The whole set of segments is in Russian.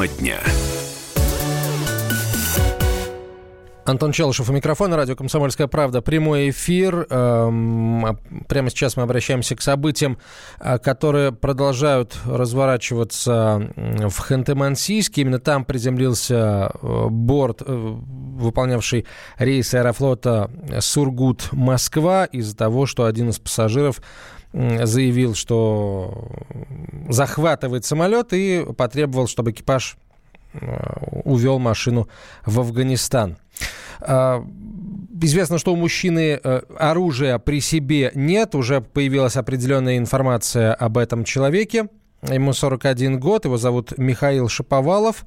Тема дня. Антон Челышев у микрофона, радио «Комсомольская правда», прямой эфир. Эм, а прямо сейчас мы обращаемся к событиям, э, которые продолжают разворачиваться в Ханты-Мансийске. Именно там приземлился э, борт, э, выполнявший рейс аэрофлота Сургут-Москва из-за того, что один из пассажиров заявил, что захватывает самолет и потребовал, чтобы экипаж увел машину в Афганистан. А, известно, что у мужчины э, оружия при себе нет. Уже появилась определенная информация об этом человеке. Ему 41 год, его зовут Михаил Шаповалов.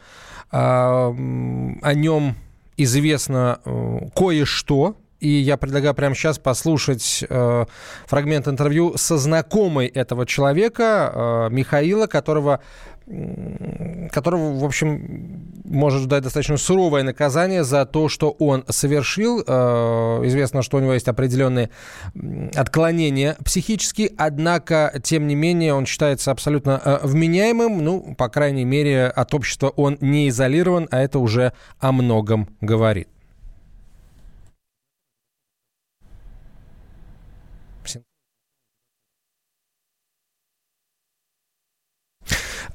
А, о нем известно э, кое-что, и я предлагаю прямо сейчас послушать э, фрагмент интервью со знакомой этого человека, э, Михаила, которого которого, в общем, может ждать достаточно суровое наказание за то, что он совершил. Э, известно, что у него есть определенные отклонения психические, однако, тем не менее, он считается абсолютно э, вменяемым. Ну, по крайней мере, от общества он не изолирован, а это уже о многом говорит.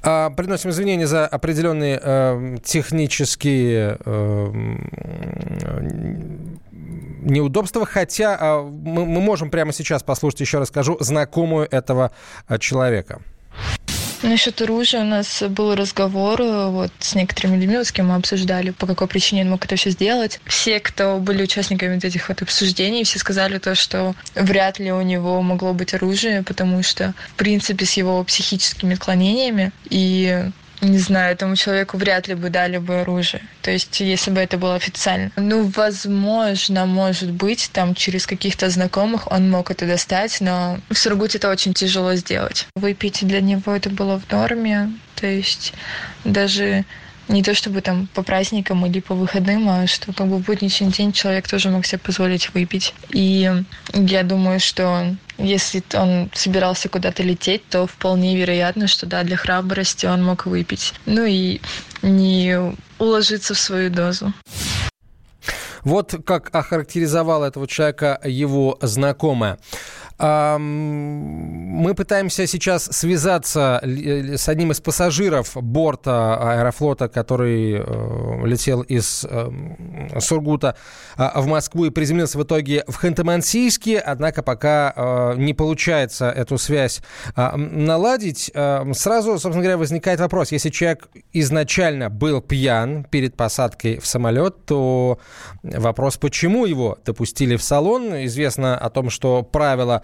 А, приносим извинения за определенные э, технические э, неудобства, хотя э, мы, можем прямо сейчас послушать, еще раз скажу, знакомую этого э, человека. Насчет оружия у нас был разговор э, вот с некоторыми людьми, с кем мы обсуждали, по какой причине он мог это все сделать. Все, кто были участниками этих вот обсуждений, все сказали то, что вряд ли у него могло быть оружие, потому что, в принципе, с его психическими отклонениями и не знаю, этому человеку вряд ли бы дали бы оружие. То есть, если бы это было официально. Ну, возможно, может быть, там через каких-то знакомых он мог это достать, но в Сургуте это очень тяжело сделать. Выпить для него это было в норме. То есть, даже не то чтобы там по праздникам или по выходным, а что как бы в будничный день человек тоже мог себе позволить выпить. И я думаю, что если он собирался куда-то лететь, то вполне вероятно, что да, для храбрости он мог выпить. Ну и не уложиться в свою дозу. Вот как охарактеризовал этого человека его знакомая. Мы пытаемся сейчас связаться э, с одним из пассажиров борта аэрофлота, который э, летел из э, Сургута в Москву и приземлился в итоге в Ханты-Мансийске. Однако пока не получается эту связь наладить. Сразу, собственно говоря, возникает вопрос. Если человек изначально был пьян перед посадкой в самолет, то вопрос, почему его допустили в салон. Известно о том, что правила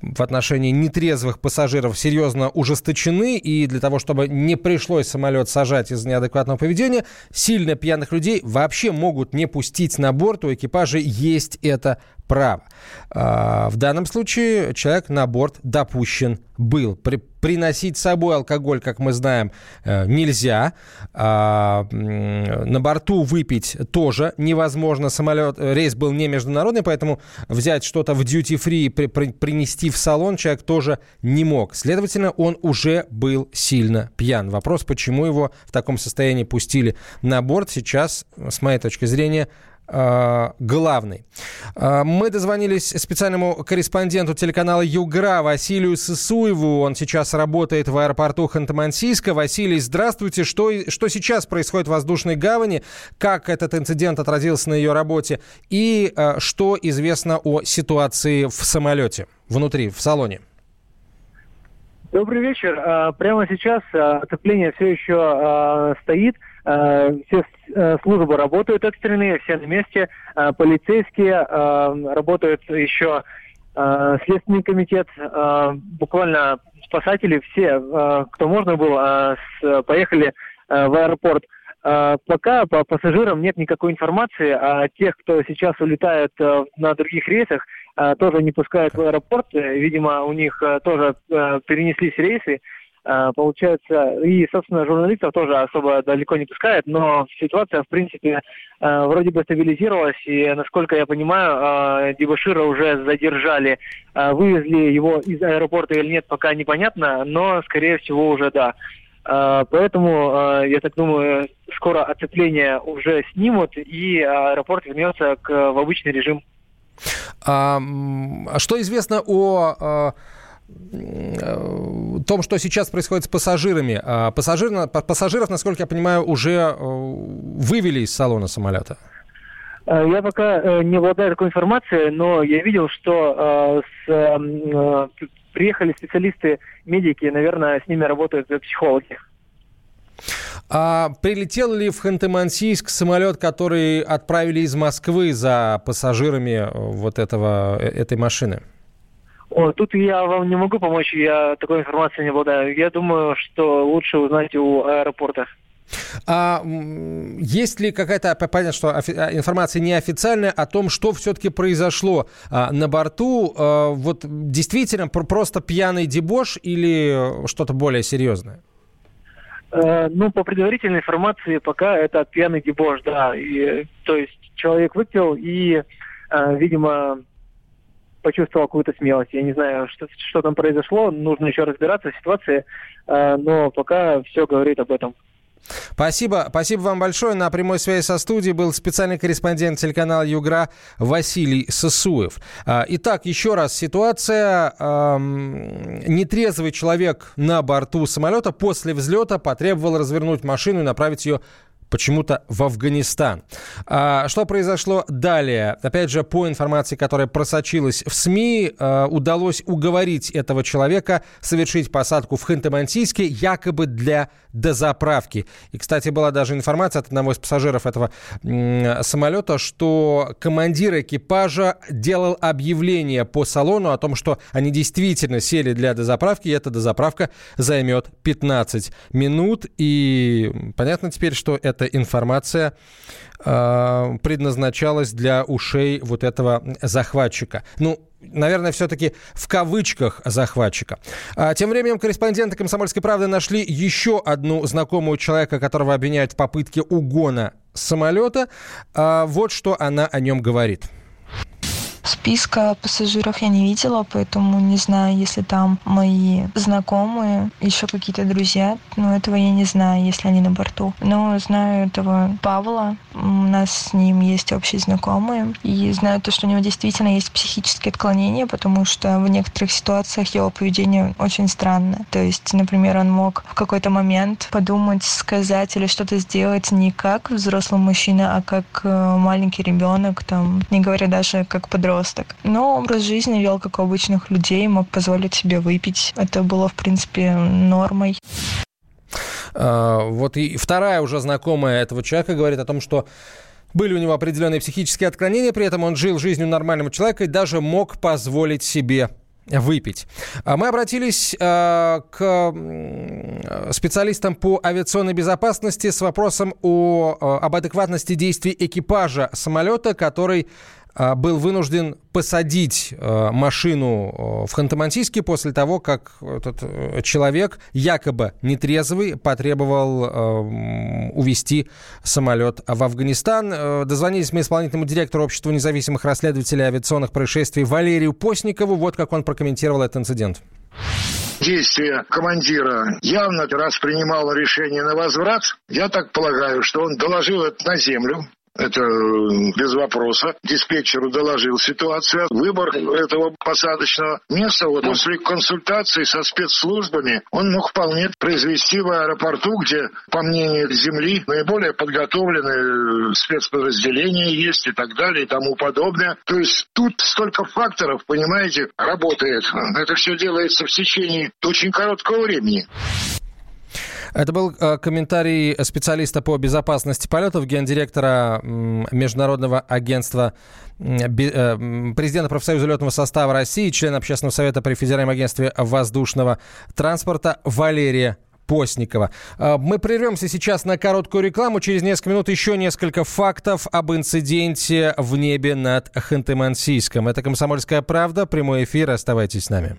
в отношении нетрезвых пассажиров серьезно ужесточены, и для того, чтобы не пришлось самолет сажать из-за неадекватного поведения, сильно пьяных людей вообще могут не пустить на борт, у экипажа есть это право. А, в данном случае человек на борт допущен был. При, приносить с собой алкоголь, как мы знаем, э, нельзя. А, на борту выпить тоже невозможно. Самолет, рейс был не международный, поэтому взять что-то в duty-free и при, при, принести в салон человек тоже не мог. Следовательно, он уже был сильно пьян. Вопрос, почему его в таком состоянии пустили на борт, сейчас, с моей точки зрения, главный. Э, мы дозвонились специальному корреспонденту телеканала «Югра» Василию Сысуеву. Он сейчас работает в аэропорту Ханты-Мансийска. Василий, здравствуйте. Что, что сейчас происходит в воздушной гавани? Как этот инцидент отразился на ее работе? И э, что известно о ситуации в самолете, внутри, в салоне? Добрый вечер. Прямо сейчас отопление все еще стоит – Э, все э, службы работают экстренные, все на месте. Э, полицейские работают еще Следственный комитет, буквально спасатели, все, кто можно было, поехали в аэропорт. Пока по пассажирам нет никакой информации, а тех, кто сейчас улетает на других рейсах, тоже не пускают в аэропорт. Видимо, у них тоже перенеслись рейсы. А, получается, и, собственно, журналистов тоже особо далеко не пускает, но ситуация, в принципе, а, вроде бы стабилизировалась, и, насколько я понимаю, а, Дебашира уже задержали. Вывезли его из аэропорта или нет, пока непонятно, но, скорее всего, уже да. Поэтому, я так думаю, скоро оцепление уже снимут, и аэропорт вернется к, в обычный режим. А, что известно о том, что сейчас происходит с пассажирами. Пассажир, пассажиров, насколько я понимаю, уже вывели из салона самолета. Э, я пока э, не обладаю такой информацией, но я видел, что э, с, приехали специалисты, медики, наверное, с ними работают психологи. А прилетел ли в Ханты-Мансийск самолет, который отправили из Москвы за пассажирами вот этого, этой машины? О, тут я вам не могу помочь, я такой информацией не обладаю. Я думаю, что лучше узнать у аэропорта. А есть ли какая-то, понятно, что а, информация неофициальная о том, что все-таки произошло а, на борту? А, вот действительно просто пьяный дебош или что-то более серьезное? Э, ну, по предварительной информации, пока это пьяный дебош, да. И, то есть человек выпил и, э, видимо, почувствовал какую-то смелость. Я не знаю, что, что там произошло, нужно еще разбираться в ситуации, э, но пока все говорит об этом. Спасибо. Спасибо вам большое. На прямой связи со студией был специальный корреспондент телеканала «Югра» Василий Сосуев. А, итак, еще раз ситуация. Нетрезвый человек на борту самолета после взлета потребовал развернуть машину и направить ее почему-то в Афганистан. А, что произошло далее? Опять же, по информации, которая просочилась в СМИ, а, удалось уговорить этого человека совершить посадку в Ханты-Мансийске якобы для дозаправки. И, кстати, была даже информация от одного из пассажиров этого самолета, что командир экипажа делал объявление по салону о том, что они действительно сели для дозаправки, и эта дозаправка займет 15 минут. И понятно теперь, что это эта информация э, предназначалась для ушей вот этого захватчика. Ну, наверное, все-таки в кавычках захватчика. А, тем временем корреспонденты «Комсомольской правды» нашли еще одну знакомую человека, которого обвиняют в попытке угона самолета. А, вот что она о нем говорит. Списка пассажиров я не видела, поэтому не знаю, если там мои знакомые, еще какие-то друзья, но этого я не знаю, если они на борту. Но знаю этого Павла, у нас с ним есть общие знакомые, и знаю то, что у него действительно есть психические отклонения, потому что в некоторых ситуациях его поведение очень странное. То есть, например, он мог в какой-то момент подумать, сказать или что-то сделать не как взрослый мужчина, а как э, маленький ребенок, там, не говоря даже как подросток подросток. Но образ жизни вел как у обычных людей, мог позволить себе выпить. Это было, в принципе, нормой. А, вот и вторая уже знакомая этого человека говорит о том, что были у него определенные психические отклонения, при этом он жил жизнью нормального человека и даже мог позволить себе выпить. А мы обратились э, к специалистам по авиационной безопасности с вопросом о, об адекватности действий экипажа самолета, который а, был вынужден посадить а, машину а, в Ханты-Мансийске после того, как этот э, человек, якобы нетрезвый, потребовал увести самолет в Афганистан. Э, дозвонились мы исполнительному директору Общества независимых расследователей авиационных происшествий Валерию Постникову. Вот как он прокомментировал этот инцидент действия командира явно раз принимал решение на возврат, я так полагаю, что он доложил это на землю, это без вопроса. Диспетчеру доложил ситуацию. Выбор этого посадочного места вот после консультации со спецслужбами он мог вполне произвести в аэропорту, где, по мнению Земли, наиболее подготовленные спецподразделения есть и так далее и тому подобное. То есть тут столько факторов, понимаете, работает. Это все делается в течение очень короткого времени. Это был э, комментарий специалиста по безопасности полетов, гендиректора Международного агентства э, президента профсоюза летного состава России, члена общественного совета при Федеральном агентстве воздушного транспорта Валерия Постникова. Э, мы прервемся сейчас на короткую рекламу. Через несколько минут еще несколько фактов об инциденте в небе над Ханты-Мансийском. Это «Комсомольская правда». Прямой эфир. Оставайтесь с нами.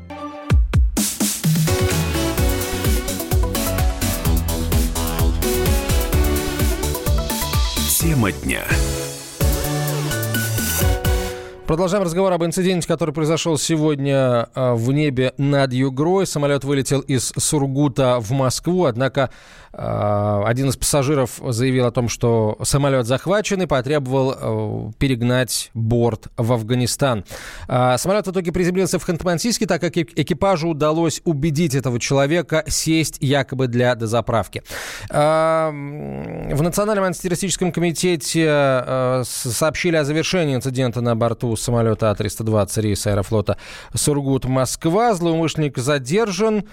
Тема дня. Продолжаем разговор об инциденте, который произошел сегодня а, в небе над Югрой. Самолет вылетел из Сургута в Москву, однако а, один из пассажиров заявил о том, что самолет захвачен и потребовал а, перегнать борт в Афганистан. Самолет в итоге приземлился в Ханты-Мансийске, так как экипажу удалось убедить этого человека сесть якобы для дозаправки. В Национальном антитеррористическом комитете сообщили о завершении инцидента на борту самолета А-320 рейса аэрофлота Сургут-Москва. Злоумышленник задержан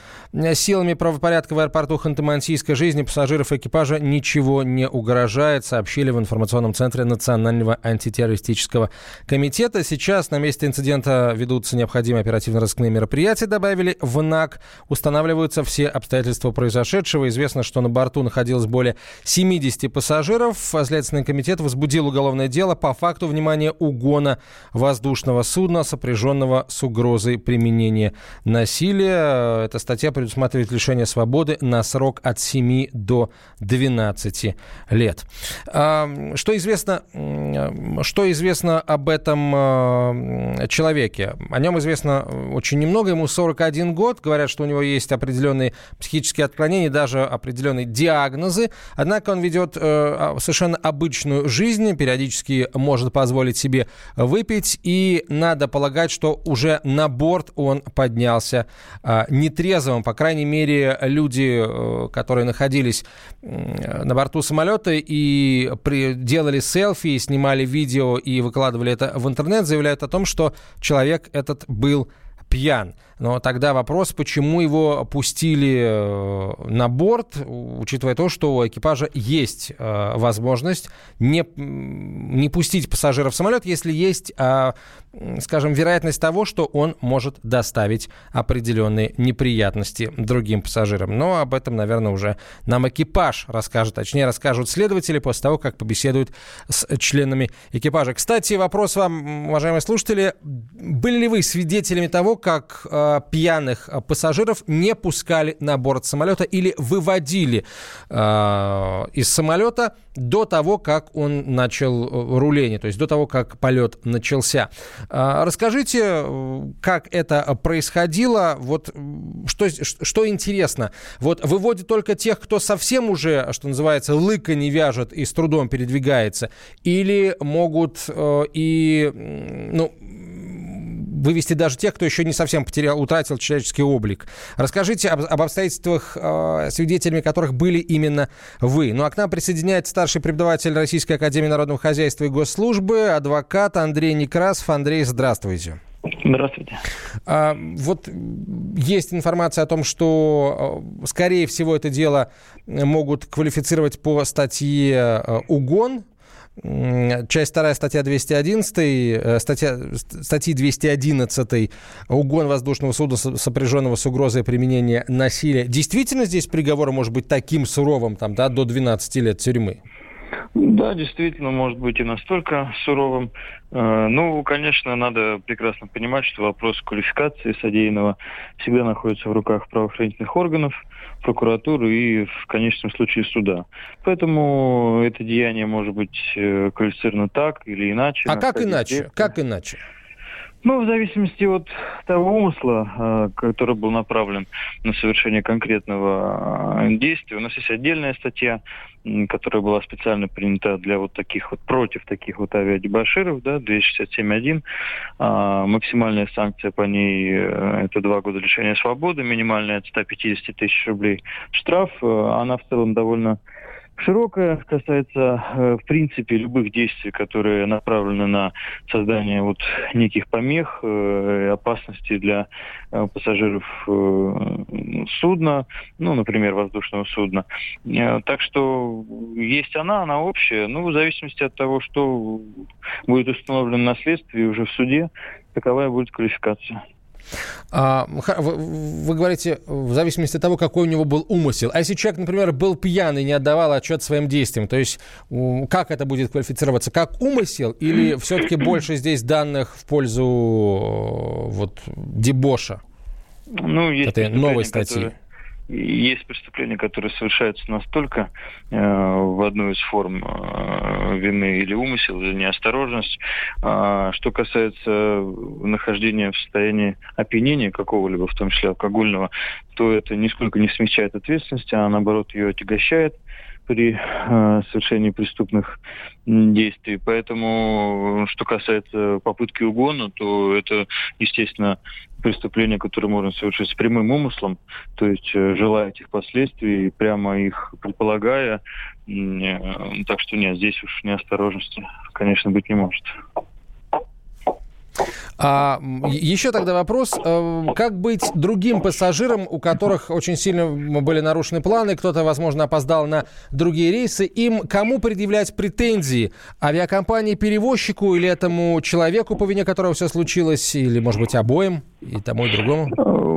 силами правопорядка в аэропорту Ханты-Мансийска. Жизни пассажиров экипажа ничего не угрожает, сообщили в информационном центре Национального антитеррористического комитета. Сейчас на месте инцидента ведутся необходимые оперативно-розыскные мероприятия, добавили в НАК. Устанавливаются все обстоятельства произошедшего. Известно, что на борту находилось более 70 пассажиров. Следственный комитет возбудил уголовное дело по факту, внимания угона воздушного судна, сопряженного с угрозой применения насилия. Эта статья предусматривает лишение свободы на срок от 7 до 12 лет. Что известно, что известно об этом а, человеке? О нем известно очень немного. Ему 41 год. Говорят, что у него есть определенные психические отклонения, даже определенные диагнозы. Однако он ведет э, а, совершенно обычную жизнь. Периодически может позволить себе выпить быть, и надо полагать, что уже на борт он поднялся а, нетрезвым. По крайней мере, люди, э, которые находились на борту самолета и при, делали селфи, снимали видео и выкладывали это в интернет, заявляют о том, что человек этот был пьян. Но тогда вопрос, почему его пустили э, на борт, учитывая то, что у экипажа есть э, возможность не, не пустить пассажиров в самолет, если есть, а, скажем, вероятность того, что он может доставить определенные неприятности другим пассажирам. Но об этом, наверное, уже нам экипаж расскажет, точнее расскажут следователи после того, как побеседуют с членами экипажа. Кстати, вопрос вам, уважаемые слушатели, были ли вы свидетелями того, как э, Э, пьяных э, пассажиров не пускали на борт самолета или выводили э, из самолета до того, как он начал руление, то есть до того, как полет начался. Расскажите, как это происходило, вот что, что интересно, вот выводят только тех, кто совсем уже, что называется, лыка не вяжет и с трудом передвигается, или могут и, ну, вывести даже тех, кто еще не совсем потерял, утратил человеческий облик. Расскажите об, об обстоятельствах, э, свидетелями которых были именно вы. Ну а к нам присоединяется старший преподаватель Российской Академии Народного Хозяйства и Госслужбы, адвокат Андрей Некрасов. Андрей, здравствуйте. Здравствуйте. А, вот есть информация о том, что, э, скорее всего, это дело могут квалифицировать по статье э, «Угон», Часть 2, статья 211, э, статья, статьи 211, угон воздушного судна, сопряженного с угрозой применения насилия. Действительно здесь приговор может быть таким суровым, там, да, до 12 лет тюрьмы? Да, действительно, может быть и настолько суровым. Э, ну, конечно, надо прекрасно понимать, что вопрос квалификации содеянного всегда находится в руках правоохранительных органов, прокуратуры и, в конечном случае, суда. Поэтому это деяние может быть э, квалифицировано так или иначе. А как иначе? Как иначе? Ну, в зависимости от того умысла, э, который был направлен на совершение конкретного э, действия. У нас есть отдельная статья, которая была специально принята для вот таких вот, против таких вот авиадебаширов, да, 267.1. А, максимальная санкция по ней э, это два года лишения свободы, минимальная от 150 тысяч рублей штраф. Она в целом довольно широкая, касается, э, в принципе, любых действий, которые направлены на создание вот неких помех, э, опасностей для э, пассажиров судна, ну, например, воздушного судна. Так что есть она, она общая. Ну, в зависимости от того, что будет установлено на следствии уже в суде, таковая будет квалификация. А, вы, вы говорите, в зависимости от того, какой у него был умысел. А если человек, например, был пьян и не отдавал отчет своим действиям, то есть как это будет квалифицироваться? Как умысел или все-таки больше здесь данных в пользу вот дебоша? Ну, есть этой новой статьи. Которые есть преступления, которые совершаются настолько э, в одну из форм э, вины или умысел, или неосторожность. А, что касается нахождения в состоянии опьянения какого-либо, в том числе алкогольного, то это нисколько не смягчает ответственности, а наоборот ее отягощает при э, совершении преступных действий. Поэтому, что касается попытки угона, то это, естественно, преступление, которое можно совершить с прямым умыслом, то есть э, желая этих последствий, прямо их предполагая. Э, так что нет, здесь уж неосторожности, конечно, быть не может. А, еще тогда вопрос, э, как быть другим пассажирам, у которых очень сильно были нарушены планы, кто-то, возможно, опоздал на другие рейсы, им кому предъявлять претензии? Авиакомпании-перевозчику или этому человеку, по вине которого все случилось, или, может быть, обоим, и тому, и другому?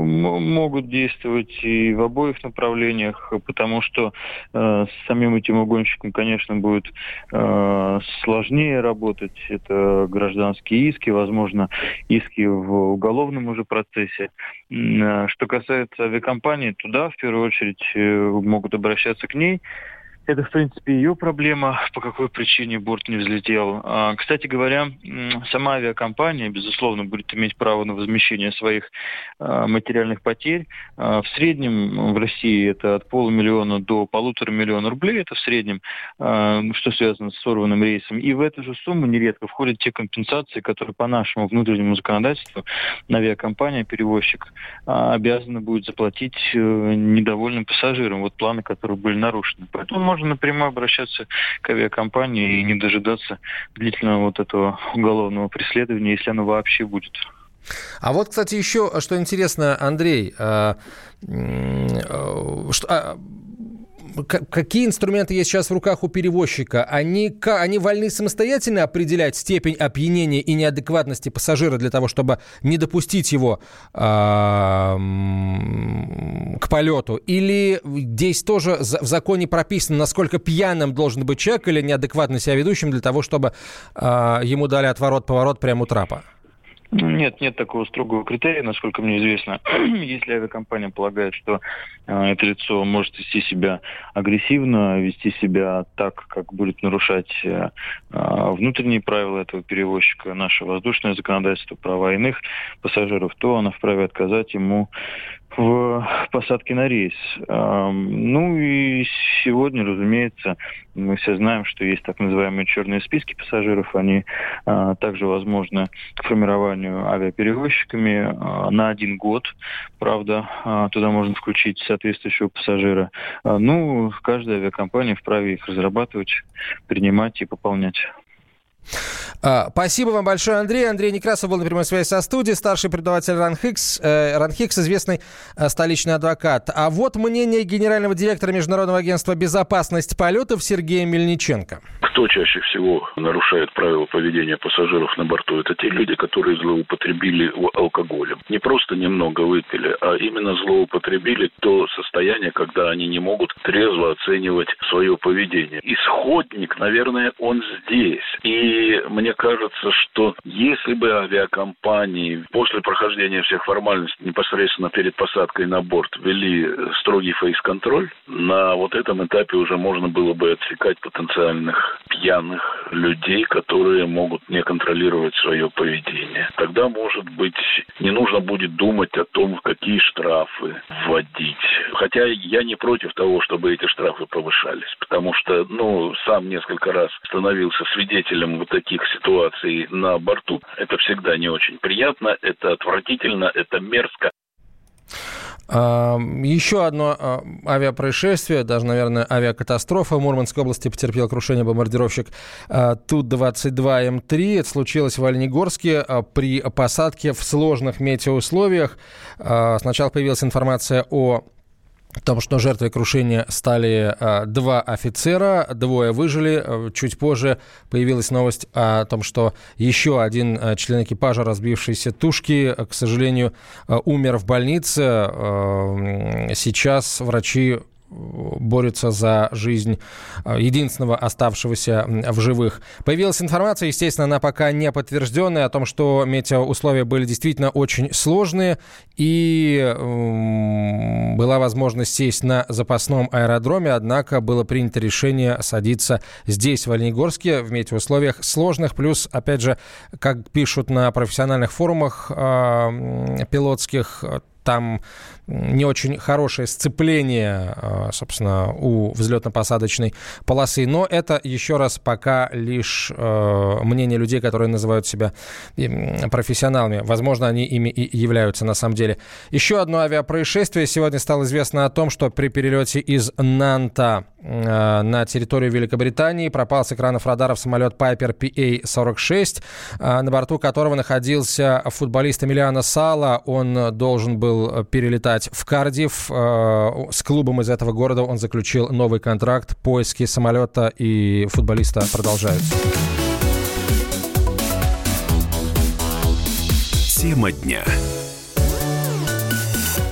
Могут действовать и в обоих направлениях, потому что э, с самим этим угонщиком, конечно, будет э, сложнее работать. Это гражданские иски, возможно, иски в уголовном уже процессе. Э, что касается авиакомпании, туда в первую очередь э, могут обращаться к ней это, в принципе, ее проблема, по какой причине борт не взлетел. А, кстати говоря, сама авиакомпания, безусловно, будет иметь право на возмещение своих а, материальных потерь. А, в среднем в России это от полумиллиона до полутора миллиона рублей, это в среднем, что связано с сорванным рейсом. И в эту же сумму нередко входят те компенсации, которые по нашему внутреннему законодательству авиакомпания, перевозчик, обязана будет заплатить э, недовольным пассажирам, вот планы, которые были нарушены. Поэтому можно напрямую обращаться к авиакомпании и не дожидаться длительного вот этого уголовного преследования, если оно вообще будет. А вот, кстати, еще что интересно, Андрей, а, что, а, какие инструменты есть сейчас в руках у перевозчика? Они, они вольны самостоятельно определять степень опьянения и неадекватности пассажира для того, чтобы не допустить его к полету? Или здесь тоже в законе прописано, насколько пьяным должен быть человек или неадекватно себя ведущим для того, чтобы э, ему дали отворот-поворот прямо у трапа? Ну, нет, нет такого строгого критерия, насколько мне известно. Если авиакомпания полагает, что э, это лицо может вести себя агрессивно, вести себя так, как будет нарушать э, э внутренние правила этого перевозчика, наше воздушное законодательство, права иных пассажиров, то она вправе отказать ему в посадке на рейс. Ну и сегодня, разумеется, мы все знаем, что есть так называемые черные списки пассажиров. Они также возможны к формированию авиаперевозчиками а, на один год. Правда, а, туда можно включить соответствующего пассажира. Ну, каждая авиакомпания вправе их разрабатывать, принимать и пополнять. А, спасибо вам большое, Андрей. Андрей Некрасов был на прямой связи со студией, старший преподаватель РАНХИКС, э, РАНХИКС, известный э, столичный адвокат. А вот мнение генерального директора Международного агентства безопасности полетов Сергея Мельниченко. Кто чаще всего нарушает правила поведения пассажиров на борту? Это те люди, которые злоупотребили алкоголем. Не просто немного выпили, а именно злоупотребили то состояние, когда они не могут трезво оценивать свое поведение. Исходник, наверное, он здесь. И мне кажется, что если бы авиакомпании после прохождения всех формальностей непосредственно перед посадкой на борт ввели строгий фейс-контроль, на вот этом этапе уже можно было бы отсекать потенциальных пьяных людей, которые могут не контролировать свое поведение. Тогда, может быть, не нужно будет думать о том, какие штрафы вводить. Хотя я не против того, чтобы эти штрафы повышались, потому что, ну, сам несколько раз становился свидетелем вот таких ситуаций на борту. Это всегда не очень приятно, это отвратительно, это мерзко. Еще одно авиапроисшествие, даже, наверное, авиакатастрофа. В Мурманской области потерпел крушение бомбардировщик Ту-22М3. Это случилось в Оленегорске при посадке в сложных метеоусловиях. Сначала появилась информация о о том, что жертвой крушения стали э, два офицера, двое выжили. Э, чуть позже появилась новость о том, что еще один э, член экипажа разбившейся тушки, к сожалению, э, умер в больнице. Сейчас врачи борются за жизнь э, единственного оставшегося в живых. Появилась информация, естественно, она пока не подтвержденная, о том, что метеоусловия были действительно очень сложные, и была возможность сесть на запасном аэродроме, однако было принято решение садиться здесь, в Оленегорске, в метеоусловиях сложных, плюс, опять же, как пишут на профессиональных форумах э, пилотских, там не очень хорошее сцепление, а, собственно, у взлетно-посадочной полосы. Но это, еще раз, пока лишь э, мнение людей, которые называют себя профессионалами. Возможно, они ими и являются на самом деле. Еще одно авиапроисшествие. Сегодня стало известно о том, что при перелете из Нанта на территорию Великобритании пропал с экранов радаров самолет Piper PA-46, э, на борту которого находился футболист Эмилиано Сала. Он должен был перелетать летать в Кардив. Э, с клубом из этого города он заключил новый контракт. Поиски самолета и футболиста продолжаются. Тема дня.